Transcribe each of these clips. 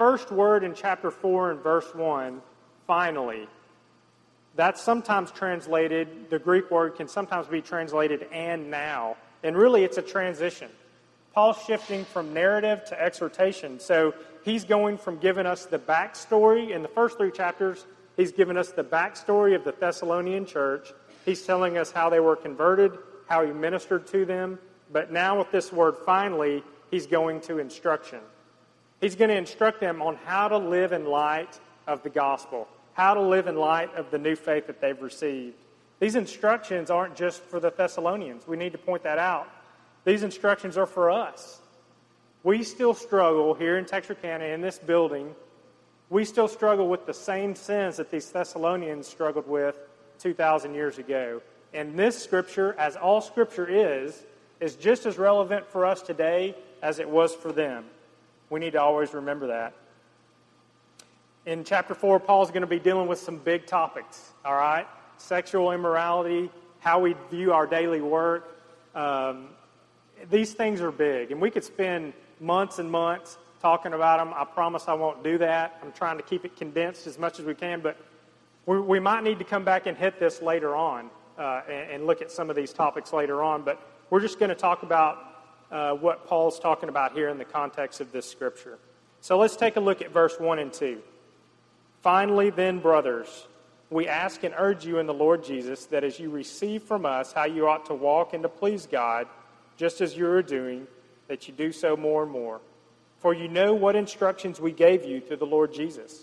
first word in chapter 4 and verse 1, finally, that's sometimes translated, the Greek word can sometimes be translated and now. And really, it's a transition. Paul's shifting from narrative to exhortation. So he's going from giving us the backstory in the first three chapters, he's given us the backstory of the Thessalonian church. He's telling us how they were converted, how he ministered to them. But now, with this word finally, he's going to instruction. He's going to instruct them on how to live in light of the gospel, how to live in light of the new faith that they've received. These instructions aren't just for the Thessalonians. We need to point that out. These instructions are for us. We still struggle here in Texarkana, in this building, we still struggle with the same sins that these Thessalonians struggled with 2,000 years ago. And this scripture, as all scripture is, is just as relevant for us today as it was for them. We need to always remember that. In chapter 4, Paul's going to be dealing with some big topics, all right? Sexual immorality, how we view our daily work. Um, these things are big, and we could spend months and months talking about them. I promise I won't do that. I'm trying to keep it condensed as much as we can, but we, we might need to come back and hit this later on uh, and, and, look at some of these topics later on. But we're just going to talk about uh, what Paul's talking about here in the context of this scripture. So let's take a look at verse 1 and 2. Finally, then, brothers, we ask and urge you in the Lord Jesus that as you receive from us how you ought to walk and to please God, just as you are doing, that you do so more and more. For you know what instructions we gave you through the Lord Jesus.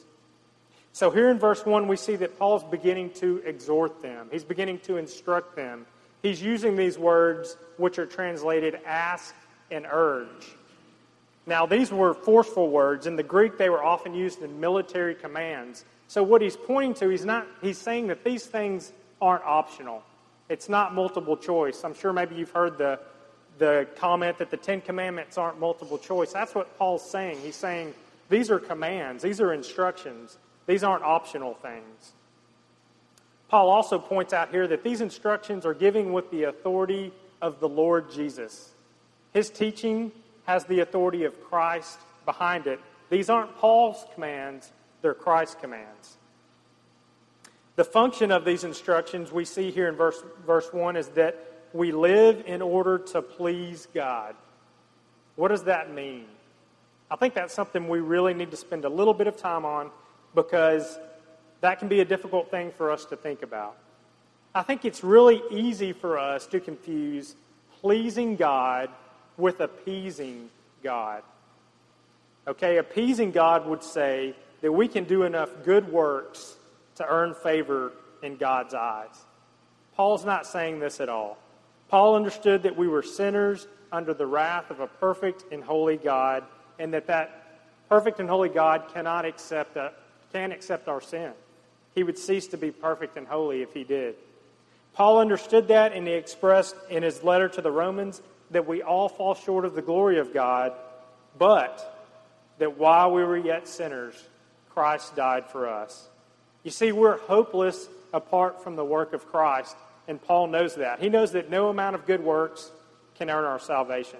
So here in verse 1, we see that Paul's beginning to exhort them, he's beginning to instruct them He's using these words, which are translated ask and urge. Now, these were forceful words. In the Greek, they were often used in military commands. So, what he's pointing to, he's, not, he's saying that these things aren't optional. It's not multiple choice. I'm sure maybe you've heard the, the comment that the Ten Commandments aren't multiple choice. That's what Paul's saying. He's saying these are commands, these are instructions, these aren't optional things. Paul also points out here that these instructions are given with the authority of the Lord Jesus. His teaching has the authority of Christ behind it. These aren't Paul's commands, they're Christ's commands. The function of these instructions we see here in verse, verse 1 is that we live in order to please God. What does that mean? I think that's something we really need to spend a little bit of time on because that can be a difficult thing for us to think about. I think it's really easy for us to confuse pleasing God with appeasing God. Okay, appeasing God would say that we can do enough good works to earn favor in God's eyes. Paul's not saying this at all. Paul understood that we were sinners under the wrath of a perfect and holy God, and that that perfect and holy God cannot accept, a, can accept our sin. He would cease to be perfect and holy if he did. Paul understood that, and he expressed in his letter to the Romans that we all fall short of the glory of God, but that while we were yet sinners, Christ died for us. You see, we're hopeless apart from the work of Christ, and Paul knows that. He knows that no amount of good works can earn our salvation.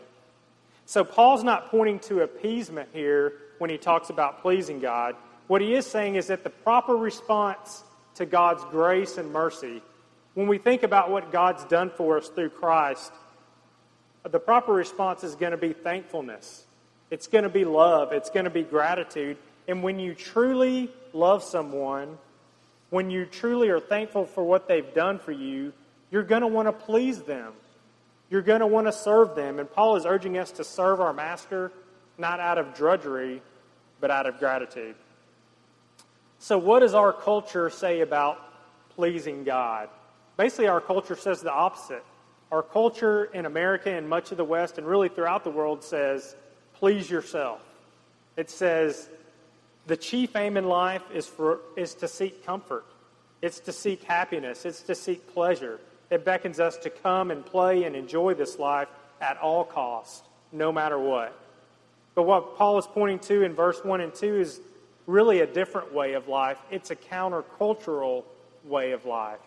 So, Paul's not pointing to appeasement here when he talks about pleasing God. What he is saying is that the proper response to God's grace and mercy, when we think about what God's done for us through Christ, the proper response is going to be thankfulness. It's going to be love. It's going to be gratitude. And when you truly love someone, when you truly are thankful for what they've done for you, you're going to want to please them. You're going to want to serve them. And Paul is urging us to serve our master not out of drudgery, but out of gratitude. So, what does our culture say about pleasing God? Basically, our culture says the opposite. Our culture in America and much of the West, and really throughout the world, says, please yourself. It says, the chief aim in life is, for, is to seek comfort, it's to seek happiness, it's to seek pleasure. It beckons us to come and play and enjoy this life at all cost, no matter what. But what Paul is pointing to in verse 1 and 2 is really a different way of life. It's a countercultural way of life.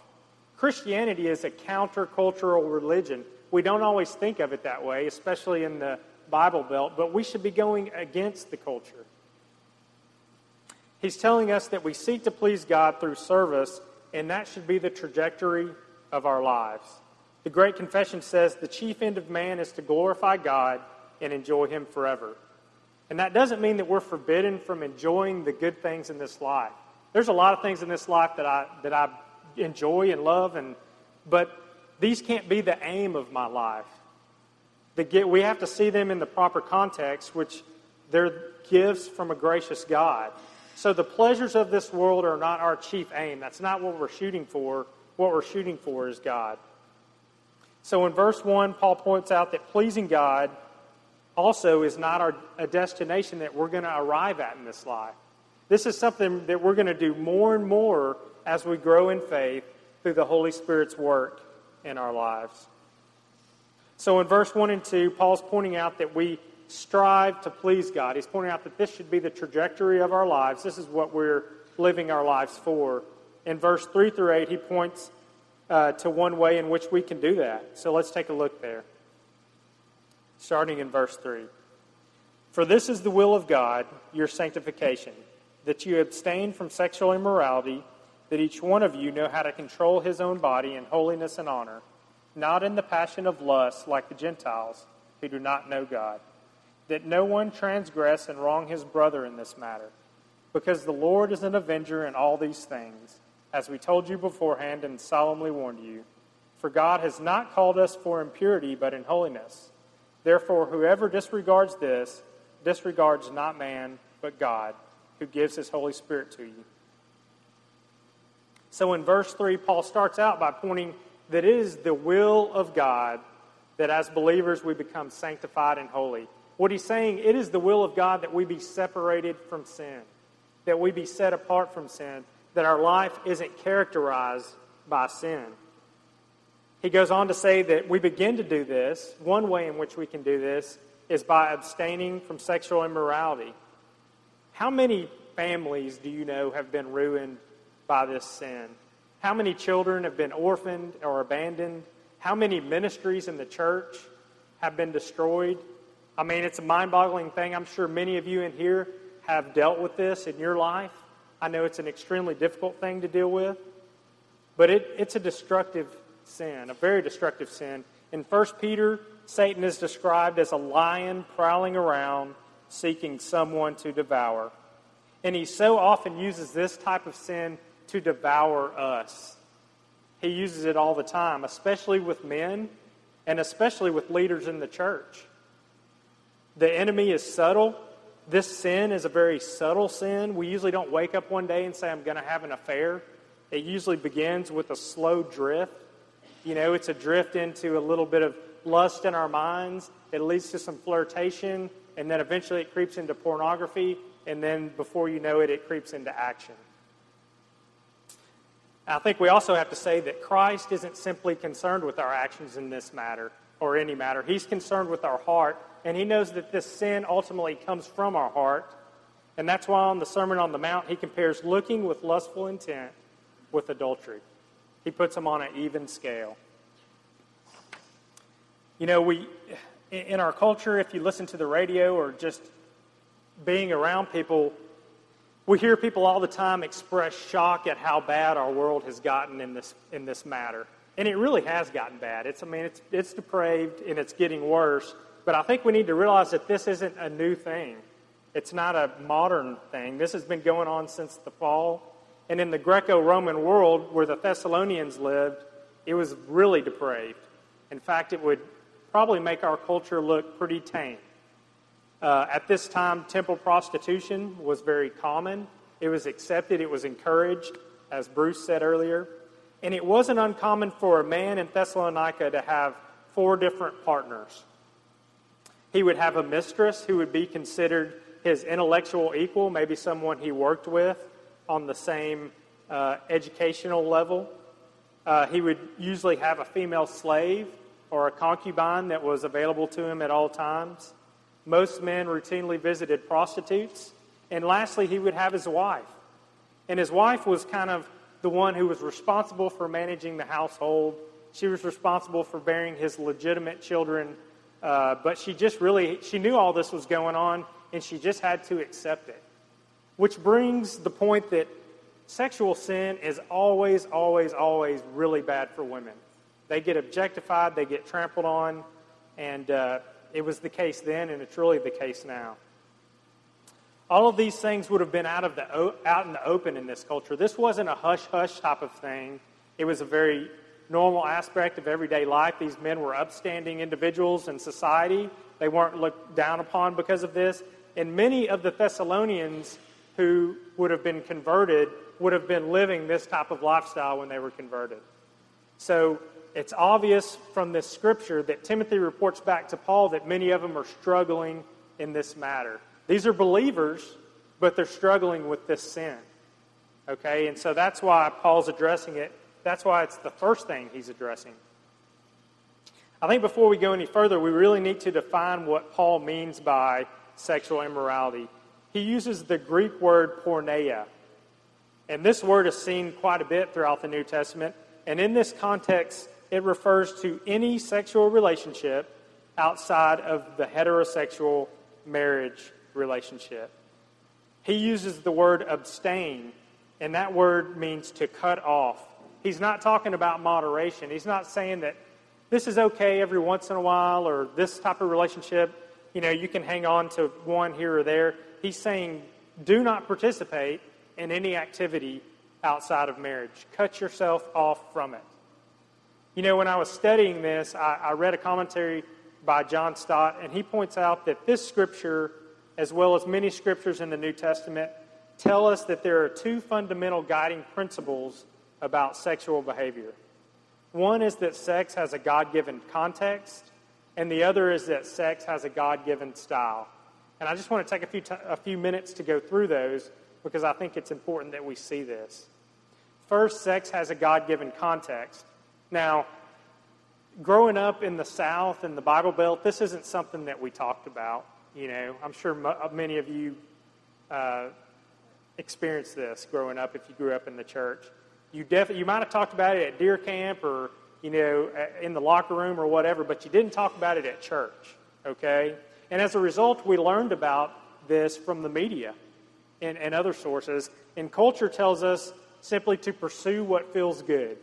Christianity is a countercultural religion. We don't always think of it that way, especially in the Bible Belt, but we should be going against the culture. He's telling us that we seek to please God through service, and that should be the trajectory of our lives. The Great Confession says the chief end of man is to glorify God and enjoy Him forever. And that doesn't mean that we're forbidden from enjoying the good things in this life. There's a lot of things in this life that I, that I enjoy and love, and, but these can't be the aim of my life. The, we have to see them in the proper context, which they're gifts from a gracious God. So the pleasures of this world are not our chief aim. That's not what we're shooting for. What we're shooting for is God. So in verse 1, Paul points out that pleasing God also is not our, a destination that we're going to arrive at in this life. This is something that we're going to do more and more as we grow in faith through the Holy Spirit's work in our lives. So in verse 1 and 2, Paul's pointing out that we strive to please God. He's pointing out that this should be the trajectory of our lives. This is what we're living our lives for. In verse 3 through 8, he points uh, to one way in which we can do that. So let's take a look there. Starting in verse 3. For this is the will of God, your sanctification, that you abstain from sexual immorality, that each one of you know how to control his own body in holiness and honor, not in the passion of lust like the Gentiles who do not know God that no one transgress and wrong his brother in this matter, because the Lord is an avenger in all these things, as we told you beforehand and solemnly warned you. For God has not called us for impurity, but in holiness. Therefore, whoever disregards this disregards not man, but God, who gives his Holy Spirit to you. So in verse 3, Paul starts out by pointing that it is the will of God that as believers we become sanctified and holy. What he's saying, it is the will of God that we be separated from sin, that we be set apart from sin, that our life isn't characterized by sin. He goes on to say that we begin to do this. One way in which we can do this is by abstaining from sexual immorality. How many families do you know have been ruined by this sin? How many children have been orphaned or abandoned? How many ministries in the church have been destroyed I mean, it's a mind boggling thing. I'm sure many of you in here have dealt with this in your life. I know it's an extremely difficult thing to deal with, but it, it's a destructive sin, a very destructive sin. In 1 Peter, Satan is described as a lion prowling around seeking someone to devour. And he so often uses this type of sin to devour us. He uses it all the time, especially with men and especially with leaders in the church. The enemy is subtle. This sin is a very subtle sin. We usually don't wake up one day and say, I'm going to have an affair. It usually begins with a slow drift. You know, it's a drift into a little bit of lust in our minds. It leads to some flirtation, and then eventually it creeps into pornography, and then before you know it, it creeps into action. I think we also have to say that Christ isn't simply concerned with our actions in this matter or any matter. He's concerned with our heart and he knows that this sin ultimately comes from our heart. And that's why on the Sermon on the Mount, he compares looking with lustful intent with adultery. He puts them on an even scale. You know, we, in our culture, if you listen to the radio or just being around people, we hear people all the time express shock at how bad our world has gotten in this, in this matter. And it really has gotten bad. It's, I mean, it's, it's depraved and it's getting worse. But I think we need to realize that this isn't a new thing. It's not a modern thing. This has been going on since the fall. And in the Greco Roman world where the Thessalonians lived, it was really depraved. In fact, it would probably make our culture look pretty tame. Uh, at this time, temple prostitution was very common. It was accepted, it was encouraged, as Bruce said earlier. And it wasn't uncommon for a man in Thessalonica to have four different partners. He would have a mistress who would be considered his intellectual equal, maybe someone he worked with on the same uh, educational level. Uh, he would usually have a female slave or a concubine that was available to him at all times. Most men routinely visited prostitutes. And lastly, he would have his wife. And his wife was kind of the one who was responsible for managing the household. She was responsible for bearing his legitimate children uh, but she just really, she knew all this was going on, and she just had to accept it. Which brings the point that sexual sin is always, always, always really bad for women. They get objectified, they get trampled on, and uh, it was the case then, and it's really the case now. All of these things would have been out of the out in the open in this culture. This wasn't a hush hush type of thing. It was a very normal aspect of everyday life. These men were upstanding individuals in society. They weren't looked down upon because of this. And many of the Thessalonians who would have been converted would have been living this type of lifestyle when they were converted. So it's obvious from this scripture that Timothy reports back to Paul that many of them are struggling in this matter. These are believers, but they're struggling with this sin. Okay, and so that's why Paul's addressing it. That's why it's the first thing he's addressing. I think before we go any further, we really need to define what Paul means by sexual immorality. He uses the Greek word porneia. And this word is seen quite a bit throughout the New Testament. And in this context, it refers to any sexual relationship outside of the heterosexual marriage relationship. He uses the word abstain, and that word means to cut off. He's not talking about moderation. He's not saying that this is okay every once in a while or this type of relationship, you know, you can hang on to one here or there. He's saying do not participate in any activity outside of marriage. Cut yourself off from it. You know, when I was studying this, I, I read a commentary by John Stott, and he points out that this scripture as well as many scriptures in the New Testament, tell us that there are two fundamental guiding principles about sexual behavior. One is that sex has a God given context, and the other is that sex has a God given style. And I just want to take a few, t- a few minutes to go through those because I think it's important that we see this. First, sex has a God given context. Now, growing up in the South and the Bible Belt, this isn't something that we talked about. You know, I'm sure uh, many of you uh, experienced this growing up if you grew up in the church. You def- you might have talked about it at deer camp or you know in the locker room or whatever, but you didn't talk about it at church. Okay, and as a result, we learned about this from the media and, and other sources. And culture tells us simply to pursue what feels good.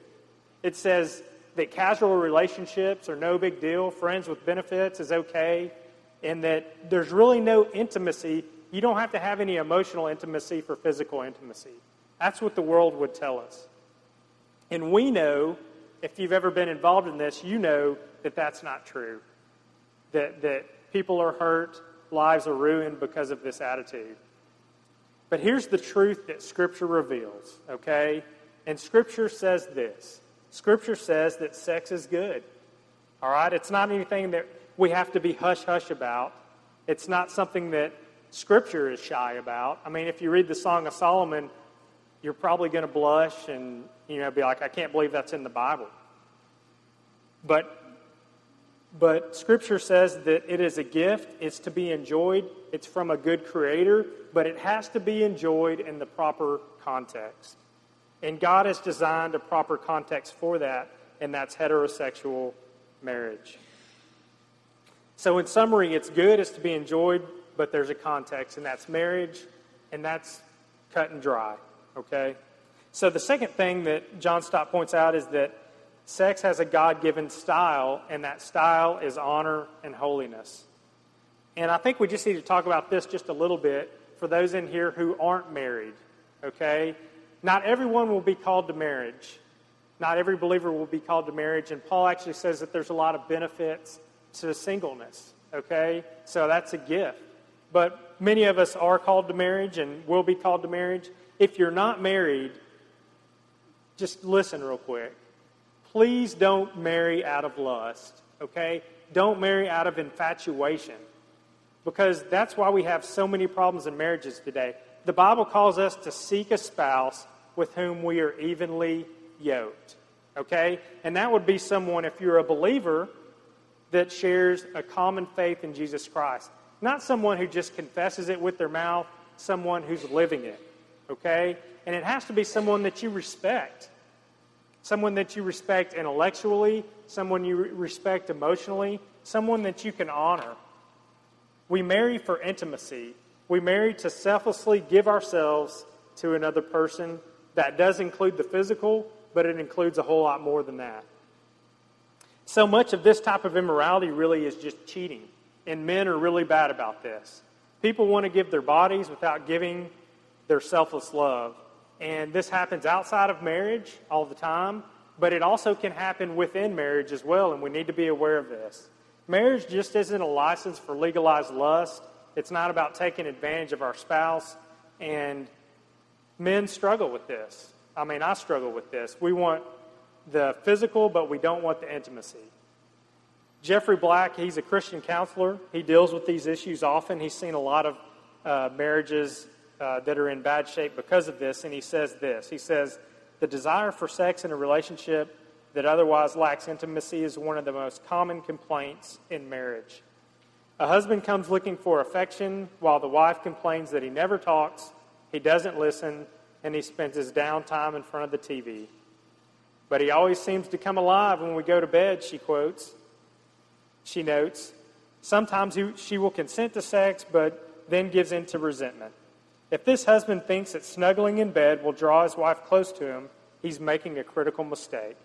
It says that casual relationships are no big deal. Friends with benefits is okay and that there's really no intimacy. You don't have to have any emotional intimacy for physical intimacy. That's what the world would tell us. And we know, if you've ever been involved in this, you know that that's not true. That, that people are hurt, lives are ruined because of this attitude. But here's the truth that Scripture reveals, okay? And Scripture says this Scripture says that sex is good. All right? It's not anything that we have to be hush hush about. It's not something that Scripture is shy about. I mean, if you read the Song of Solomon, you're probably going to blush and you know be like, I can't believe that's in the Bible. But but Scripture says that it is a gift. It's to be enjoyed. It's from a good Creator, but it has to be enjoyed in the proper context. And God has designed a proper context for that, and that's heterosexual marriage. So, in summary, it's good, it's to be enjoyed, but there's a context, and that's marriage, and that's cut and dry, okay? So, the second thing that John Stott points out is that sex has a God given style, and that style is honor and holiness. And I think we just need to talk about this just a little bit for those in here who aren't married, okay? Not everyone will be called to marriage. Not every believer will be called to marriage, and Paul actually says that there's a lot of benefits to singleness, okay? So that's a gift. But many of us are called to marriage and will be called to marriage. If you're not married, just listen real quick. Please don't marry out of lust, okay? Don't marry out of infatuation because that's why we have so many problems in marriages today. The Bible calls us to seek a spouse with whom we are evenly yoked, okay? And that would be someone, if you're a believer, that shares a common faith in Jesus Christ. Not someone who just confesses it with their mouth, someone who's living it. Okay? And it has to be someone that you respect. Someone that you respect intellectually, someone you respect emotionally, someone that you can honor. We marry for intimacy, We marry to selflessly give ourselves to another person. That does include the physical, but it includes a whole lot more than that. So much of this type of immorality really is just cheating, and men are really bad about this. People want to give their bodies without giving their selfless love. And this happens outside of marriage all the time, but it also can happen within marriage as well, and we need to be aware of this. Marriage just isn't a license for legalized lust. It's not about taking advantage of our spouse. And men struggle with this. I mean, I struggle with this. We want the physical, but we don't want the intimacy. Jeffrey Black, he's a Christian counselor. He deals with these issues often. He's seen a lot of uh, marriages uh, that are in bad shape because of this, and he says this. He says, The desire for sex in a relationship that otherwise lacks intimacy is one of the most common complaints in marriage. A husband comes looking for affection while the wife complains that he never talks, he doesn't listen, and he spends his downtime in front of the TV. But he always seems to come alive when we go to bed, she quotes. She notes, Sometimes he, she will consent to sex, but then gives in to resentment. If this husband thinks that snuggling in bed will draw his wife close to him, he's making a critical mistake.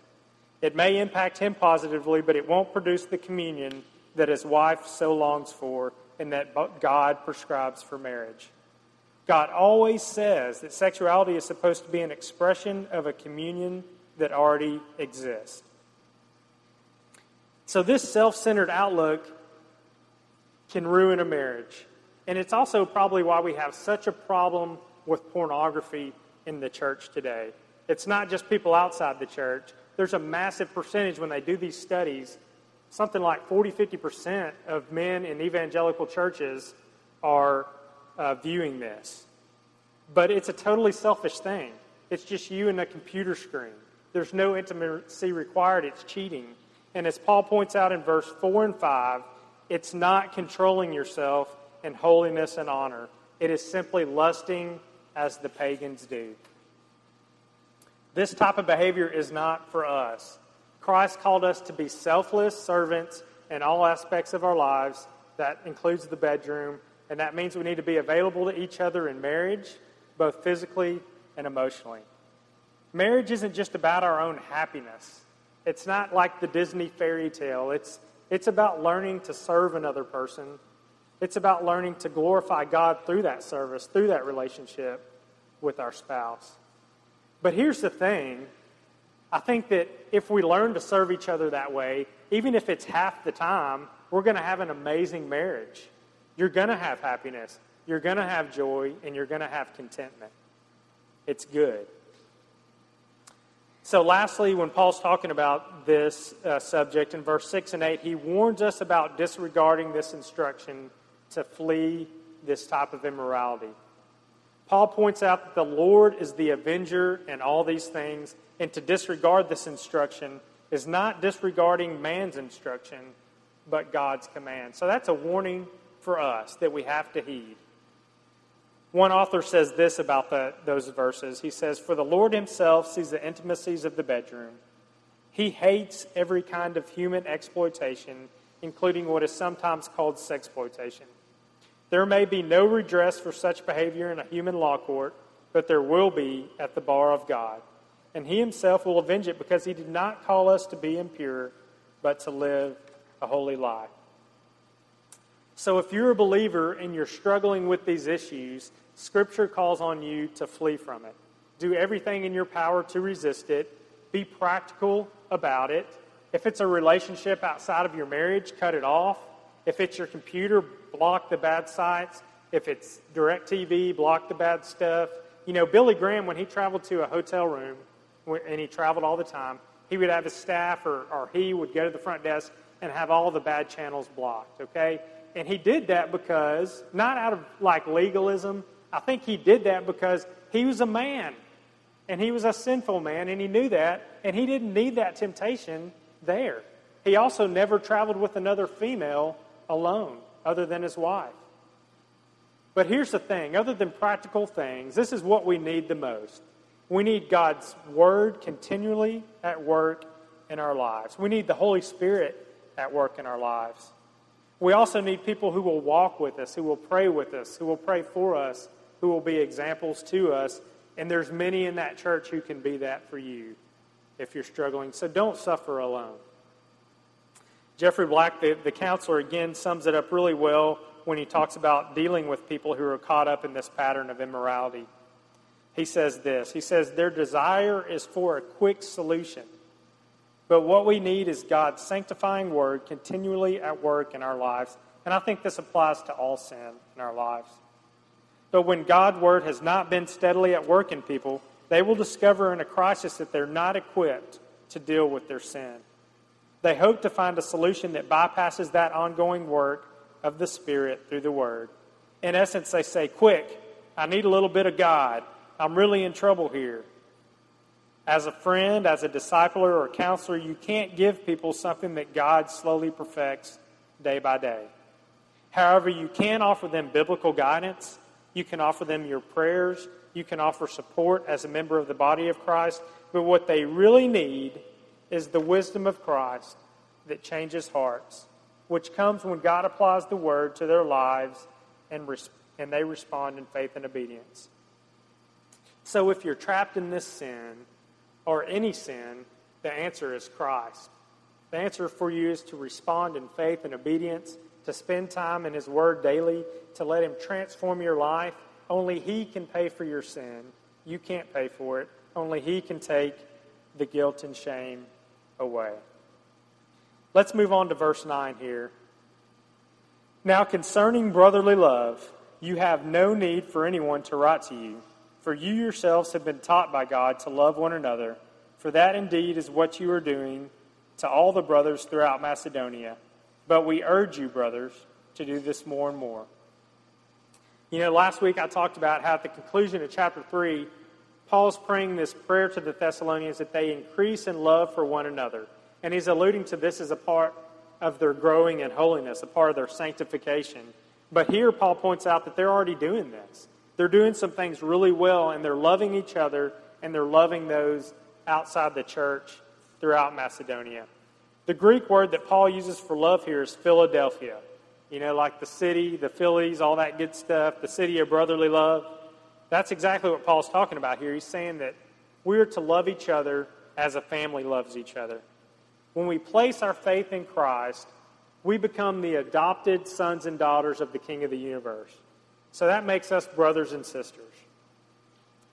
It may impact him positively, but it won't produce the communion that his wife so longs for and that God prescribes for marriage. God always says that sexuality is supposed to be an expression of a communion that already exists. So, this self centered outlook can ruin a marriage. And it's also probably why we have such a problem with pornography in the church today. It's not just people outside the church. There's a massive percentage when they do these studies, something like 40, 50% of men in evangelical churches are uh, viewing this. But it's a totally selfish thing. It's just you and a computer screen. There's no intimacy required, it's cheating. And as Paul points out in verse 4 and 5, it's not controlling yourself in holiness and honor. It is simply lusting as the pagans do. This type of behavior is not for us. Christ called us to be selfless servants in all aspects of our lives. That includes the bedroom, and that means we need to be available to each other in marriage, both physically and emotionally. Marriage isn't just about our own happiness. It's not like the Disney fairy tale. It's, it's about learning to serve another person. It's about learning to glorify God through that service, through that relationship with our spouse. But here's the thing I think that if we learn to serve each other that way, even if it's half the time, we're going to have an amazing marriage. You're going to have happiness, you're going to have joy, and you're going to have contentment. It's good. So, lastly, when Paul's talking about this uh, subject in verse 6 and 8, he warns us about disregarding this instruction to flee this type of immorality. Paul points out that the Lord is the avenger in all these things, and to disregard this instruction is not disregarding man's instruction, but God's command. So, that's a warning for us that we have to heed. One author says this about the, those verses. He says, For the Lord himself sees the intimacies of the bedroom. He hates every kind of human exploitation, including what is sometimes called sexploitation. There may be no redress for such behavior in a human law court, but there will be at the bar of God. And he himself will avenge it because he did not call us to be impure, but to live a holy life. So if you're a believer and you're struggling with these issues, Scripture calls on you to flee from it. Do everything in your power to resist it. Be practical about it. If it's a relationship outside of your marriage, cut it off. If it's your computer, block the bad sites. If it's DirecTV, block the bad stuff. You know, Billy Graham, when he traveled to a hotel room, and he traveled all the time, he would have his staff or, or he would go to the front desk and have all the bad channels blocked, okay? And he did that because, not out of like legalism, I think he did that because he was a man and he was a sinful man and he knew that and he didn't need that temptation there. He also never traveled with another female alone other than his wife. But here's the thing other than practical things, this is what we need the most. We need God's Word continually at work in our lives. We need the Holy Spirit at work in our lives. We also need people who will walk with us, who will pray with us, who will pray for us, who will be examples to us. And there's many in that church who can be that for you if you're struggling. So don't suffer alone. Jeffrey Black, the, the counselor, again sums it up really well when he talks about dealing with people who are caught up in this pattern of immorality. He says this He says, Their desire is for a quick solution. But what we need is God's sanctifying word continually at work in our lives. And I think this applies to all sin in our lives. But when God's word has not been steadily at work in people, they will discover in a crisis that they're not equipped to deal with their sin. They hope to find a solution that bypasses that ongoing work of the Spirit through the Word. In essence, they say, Quick, I need a little bit of God. I'm really in trouble here. As a friend, as a discipler or a counselor, you can't give people something that God slowly perfects day by day. However, you can offer them biblical guidance. You can offer them your prayers. You can offer support as a member of the body of Christ. But what they really need is the wisdom of Christ that changes hearts, which comes when God applies the word to their lives and, res- and they respond in faith and obedience. So if you're trapped in this sin or any sin, the answer is Christ. The answer for you is to respond in faith and obedience, to spend time in His Word daily, to let Him transform your life. Only He can pay for your sin. You can't pay for it. Only He can take the guilt and shame away. Let's move on to verse 9 here. Now, concerning brotherly love, you have no need for anyone to write to you, for you yourselves have been taught by God to love one another, for that indeed is what you are doing to all the brothers throughout Macedonia. But we urge you, brothers, to do this more and more. You know, last week I talked about how at the conclusion of chapter 3, Paul's praying this prayer to the Thessalonians that they increase in love for one another. And he's alluding to this as a part of their growing in holiness, a part of their sanctification. But here, Paul points out that they're already doing this. They're doing some things really well, and they're loving each other, and they're loving those outside the church throughout Macedonia. The Greek word that Paul uses for love here is Philadelphia. You know, like the city, the Phillies, all that good stuff, the city of brotherly love. That's exactly what Paul's talking about here. He's saying that we're to love each other as a family loves each other. When we place our faith in Christ, we become the adopted sons and daughters of the King of the universe. So that makes us brothers and sisters.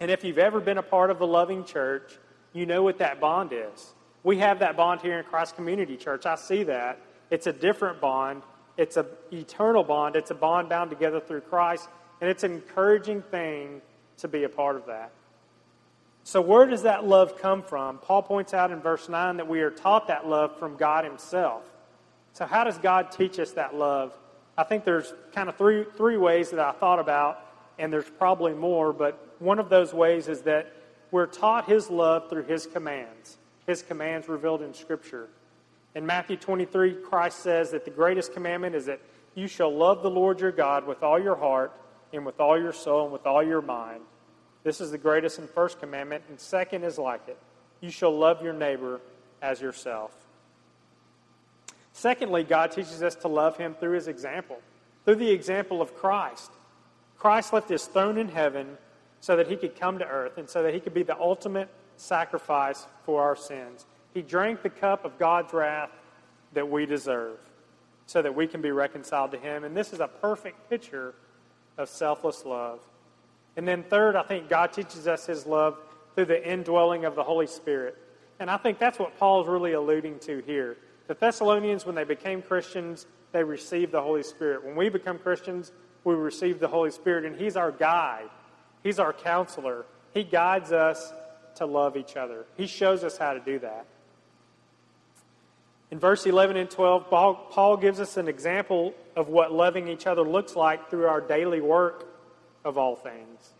And if you've ever been a part of a loving church, you know what that bond is. We have that bond here in Christ Community Church. I see that. It's a different bond. It's an eternal bond. It's a bond bound together through Christ. And it's an encouraging thing to be a part of that. So, where does that love come from? Paul points out in verse 9 that we are taught that love from God Himself. So, how does God teach us that love? I think there's kind of three, three ways that I thought about, and there's probably more, but one of those ways is that we're taught His love through His commands his commands revealed in Scripture. In Matthew 23, Christ says that the greatest commandment is that you shall love the Lord your God with all your heart and with all your soul and with all your mind. This is the greatest and first commandment, and second is like it. You shall love your neighbor as yourself. Secondly, God teaches us to love him through his example, through the example of Christ. Christ left his throne in heaven so that he could come to earth and so that he could be the ultimate sacrifice for our sins. He drank the cup of God's wrath that we deserve so that we can be reconciled to Him. And this is a perfect picture of selfless love. And then, third, I think God teaches us His love through the indwelling of the Holy Spirit. And I think that's what Paul is really alluding to here. The Thessalonians, when they became Christians, they received the Holy Spirit. When we become Christians, we receive the Holy Spirit, and He's our guide, He's our counselor. He guides us to love each other. He shows us how to do that. In verse 11 and 12, Paul gives us an example of what loving each other looks like through our daily work of all things.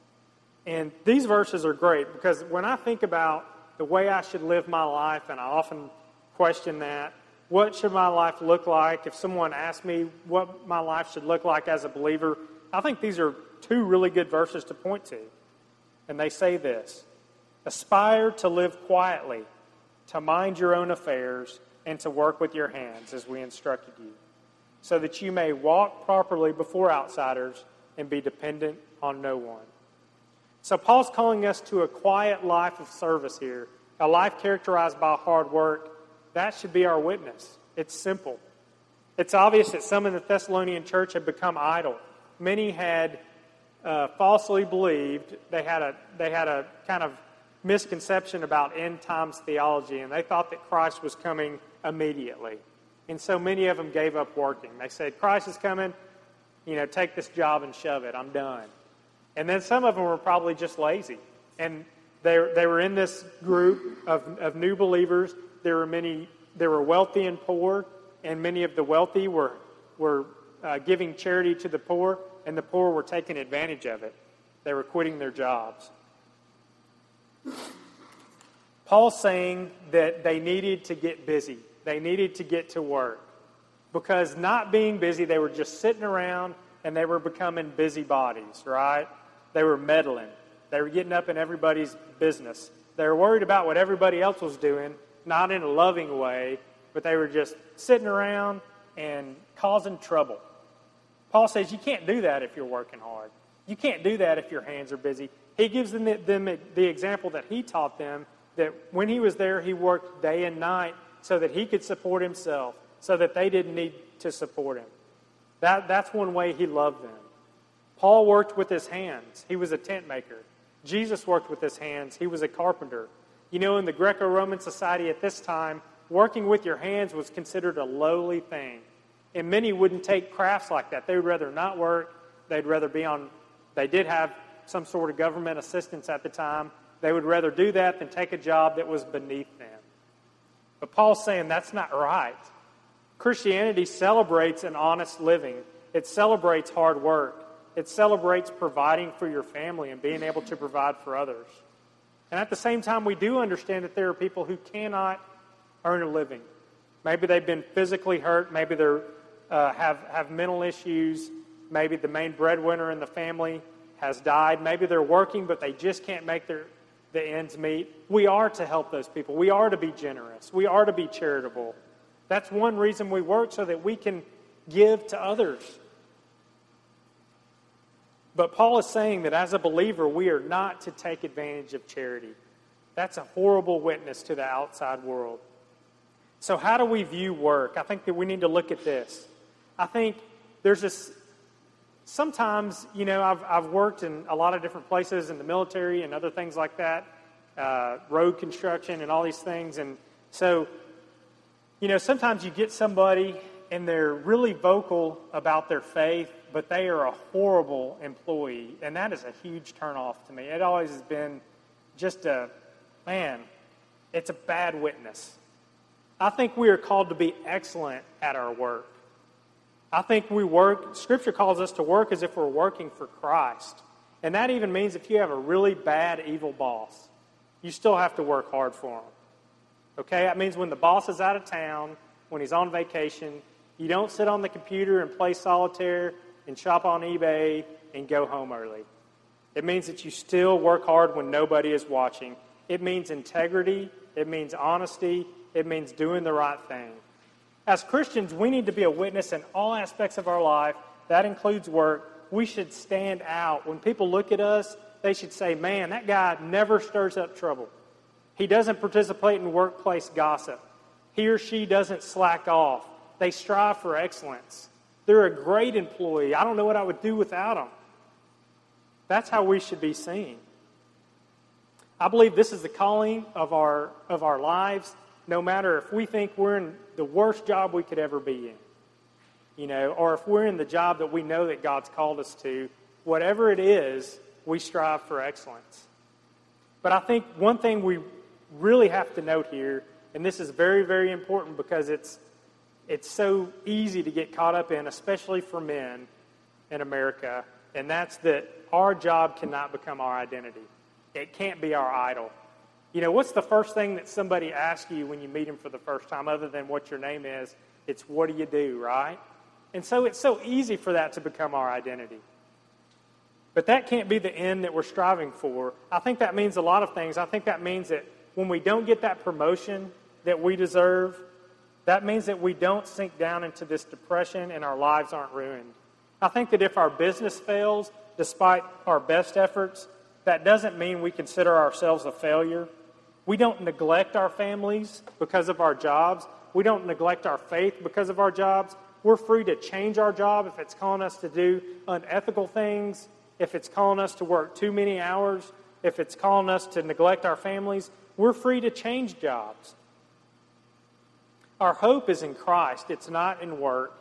And these verses are great because when I think about the way I should live my life, and I often question that, what should my life look like? If someone asked me what my life should look like as a believer, I think these are two really good verses to point to. And they say this Aspire to live quietly, to mind your own affairs, and to work with your hands as we instructed you. so that you may walk properly before outsiders and be dependent on no one. So, Paul's calling us to a quiet life of service here, a life characterized by hard work. That should be our witness. It's simple. It's obvious that some in the Thessalonian church had become idle. Many had uh, falsely believed, they had, a, they had a kind of misconception about end times theology, and they thought that Christ was coming immediately. And so many of them gave up working. They said, Christ is coming, you know, take this job and shove it. I'm done. And then some of them were probably just lazy. And they, they were in this group of, of new believers. There were many, there were wealthy and poor, and many of the wealthy were, were uh, giving charity to the poor, and the poor were taking advantage of it. They were quitting their jobs. Paul's saying that they needed to get busy. They needed to get to work. Because not being busy, they were just sitting around and they were becoming busybodies, right? They were meddling. They were getting up in everybody's business. They were worried about what everybody else was doing, not in a loving way, but they were just sitting around and causing trouble. Paul says you can't do that if you're working hard. You can't do that if your hands are busy. He gives them the, them the example that he taught them that when he was there, he worked day and night so that he could support himself, so that they didn't need to support him. That, that's one way he loved them. Paul worked with his hands. He was a tent maker. Jesus worked with his hands. He was a carpenter. You know, in the Greco Roman society at this time, working with your hands was considered a lowly thing. And many wouldn't take crafts like that. They would rather not work. They'd rather be on, they did have some sort of government assistance at the time. They would rather do that than take a job that was beneath them. But Paul's saying that's not right. Christianity celebrates an honest living, it celebrates hard work, it celebrates providing for your family and being able to provide for others. And at the same time, we do understand that there are people who cannot earn a living. Maybe they've been physically hurt, maybe they uh, have, have mental issues, maybe the main breadwinner in the family has died, maybe they're working, but they just can't make their, the ends meet. We are to help those people. We are to be generous. We are to be charitable. That's one reason we work so that we can give to others. But Paul is saying that as a believer, we are not to take advantage of charity. That's a horrible witness to the outside world. So, how do we view work? I think that we need to look at this. I think there's this. Sometimes, you know, I've, I've worked in a lot of different places in the military and other things like that, uh, road construction and all these things. And so you know, sometimes you get somebody and they're really vocal about their faith, but they are a horrible employee. And that is a huge turnoff to me. It always has been just a, man, it's a bad witness. I think we are called to be excellent at our work. I think we work, Scripture calls us to work as if we're working for Christ. And that even means if you have a really bad, evil boss, you still have to work hard for him. Okay, that means when the boss is out of town, when he's on vacation, you don't sit on the computer and play solitaire and shop on eBay and go home early. It means that you still work hard when nobody is watching. It means integrity. It means honesty. It means doing the right thing. As Christians, we need to be a witness in all aspects of our life. That includes work. We should stand out. When people look at us, they should say, man, that guy never stirs up trouble. He doesn't participate in workplace gossip. He or she doesn't slack off. They strive for excellence. They're a great employee. I don't know what I would do without them. That's how we should be seen. I believe this is the calling of our, of our lives, no matter if we think we're in the worst job we could ever be in, you know, or if we're in the job that we know that God's called us to, whatever it is, we strive for excellence. But I think one thing we really have to note here, and this is very, very important because it's, it's so easy to get caught up in, especially for men in America, and that's that our job cannot become our identity. It can't be our idol. You know, what's the first thing that somebody asks you when you meet them for the first time, other than what your name is? It's what do you do, right? And so it's so easy for that to become our identity. But that can't be the end that we're striving for. I think that means a lot of things. I think that means that when we don't get that promotion that we deserve, That means that we don't sink down into this depression and our lives aren't ruined. I think that if our business fails, despite our best efforts, that doesn't mean we consider ourselves a failure. We don't neglect our families because of our jobs. We don't neglect our faith because of our jobs. We're free to change our job if it's calling us to do unethical things, if it's calling us to work too many hours, if it's calling us to neglect our families. We're free to change jobs. Our hope is in Christ, it's not in work.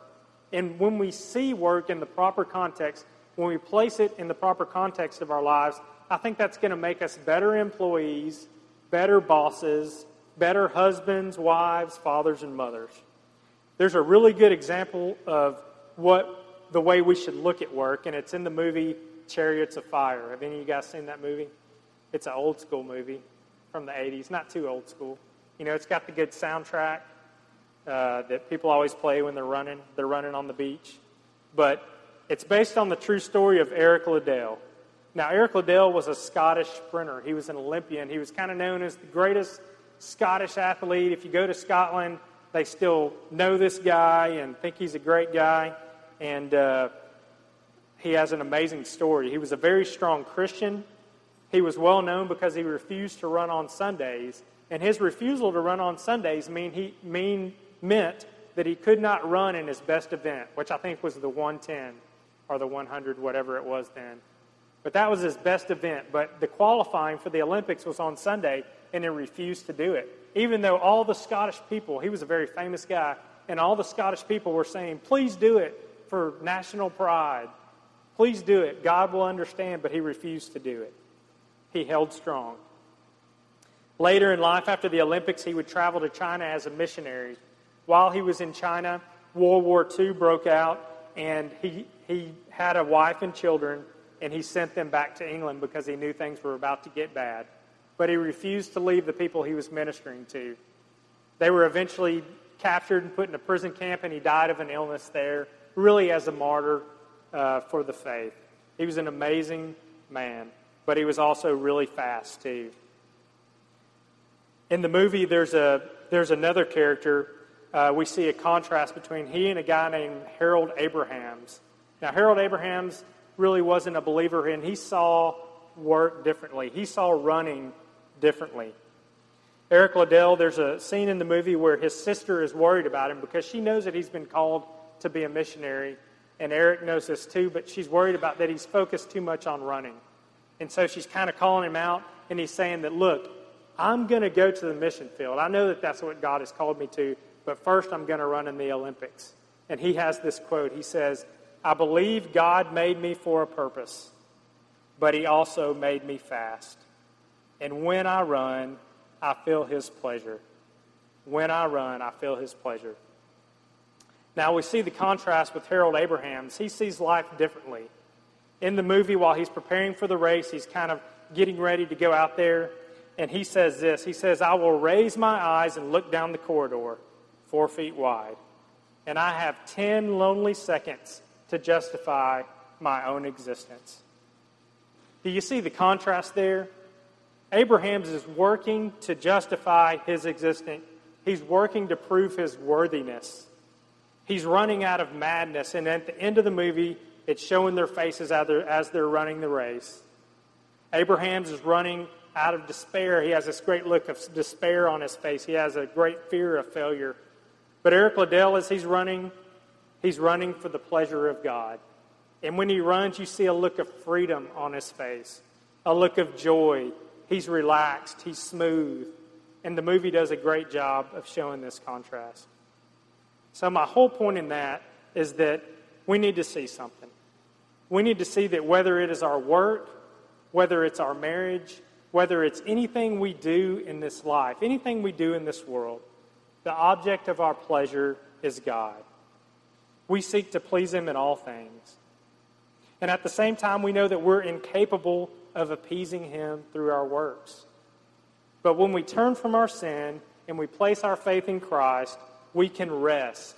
And when we see work in the proper context, when we place it in the proper context of our lives, I think that's going to make us better employees, better bosses, better husbands, wives, fathers, and mothers. There's a really good example of what the way we should look at work, and it's in the movie Chariots of Fire. Have any of you guys seen that movie? It's an old school movie from the 80s, not too old school. You know, it's got the good soundtrack uh, that people always play when they're running. They're running on the beach. But it's based on the true story of Eric Liddell. Now, Eric Liddell was a Scottish sprinter. He was an Olympian. He was kind of known as the greatest Scottish athlete. If you go to Scotland, they still know this guy and think he's a great guy. And uh, he has an amazing story. He was a very strong Christian. He was well known because he refused to run on Sundays. And his refusal to run on Sundays mean he, mean, meant that he could not run in his best event, which I think was the 110 or the 100, whatever it was then. But that was his best event. But the qualifying for the Olympics was on Sunday, and he refused to do it. Even though all the Scottish people, he was a very famous guy, and all the Scottish people were saying, please do it for national pride. Please do it. God will understand, but he refused to do it. He held strong. Later in life, after the Olympics, he would travel to China as a missionary. While he was in China, World War II broke out, and he, he had a wife and children and he sent them back to England because he knew things were about to get bad. But he refused to leave the people he was ministering to. They were eventually captured and put in a prison camp, and he died of an illness there, really as a martyr uh, for the faith. He was an amazing man, but he was also really fast, too. In the movie, there's, a, there's another character. Uh, we see a contrast between he and a guy named Harold Abrahams. Now, Harold Abrahams really wasn't a believer in, he saw work differently. He saw running differently. Eric Liddell, there's a scene in the movie where his sister is worried about him because she knows that he's been called to be a missionary. And Eric knows this too, but she's worried about that he's focused too much on running. And so she's kind of calling him out, and he's saying that, look, I'm going to go to the mission field. I know that that's what God has called me to, but first I'm going to run in the Olympics. And he has this quote. He says, I believe God made me for a purpose, but He also made me fast. And when I run, I feel His pleasure. When I run, I feel His pleasure. Now we see the contrast with Harold Abrahams. He sees life differently. In the movie, while he's preparing for the race, he's kind of getting ready to go out there, and he says this He says, I will raise my eyes and look down the corridor, four feet wide, and I have 10 lonely seconds to justify my own existence. Do you see the contrast there? Abraham is working to justify his existence. He's working to prove his worthiness. He's running out of madness. And at the end of the movie, it's showing their faces as they're running the race. Abraham's is running out of despair. He has this great look of despair on his face. He has a great fear of failure. But Eric Liddell, as he's running, He's running for the pleasure of God. And when he runs, you see a look of freedom on his face, a look of joy. He's relaxed, he's smooth. And the movie does a great job of showing this contrast. So, my whole point in that is that we need to see something. We need to see that whether it is our work, whether it's our marriage, whether it's anything we do in this life, anything we do in this world, the object of our pleasure is God. We seek to please Him in all things. And at the same time, we know that we're incapable of appeasing Him through our works. But when we turn from our sin and we place our faith in Christ, we can rest.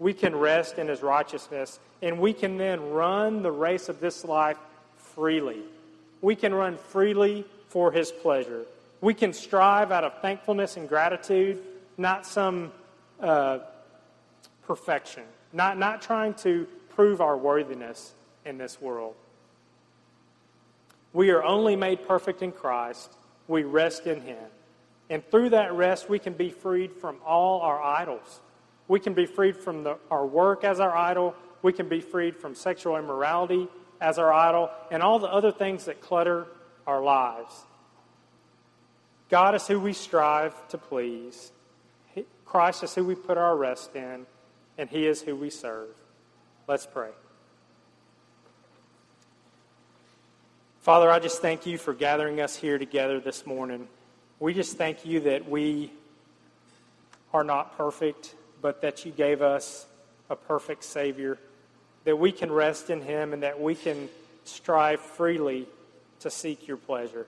We can rest in His righteousness, and we can then run the race of this life freely. We can run freely for His pleasure. We can strive out of thankfulness and gratitude, not some uh, perfection, not, not trying to prove our worthiness in this world. We are only made perfect in Christ. We rest in Him. And through that rest, we can be freed from all our idols. We can be freed from the, our work as our idol. We can be freed from sexual immorality as our idol and all the other things that clutter our lives. God is who we strive to please. Christ is who we put our rest in, and He is who we serve. Let's pray. Father, I just thank you for gathering us here together this morning. We just thank you that we are not perfect, but that you gave us a perfect Savior, that we can rest in Him, and that we can strive freely to seek your pleasure.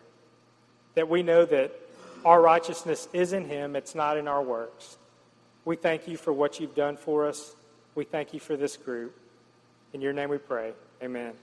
That we know that our righteousness is in Him, it's not in our works. We thank you for what you've done for us. We thank you for this group. In your name we pray. Amen.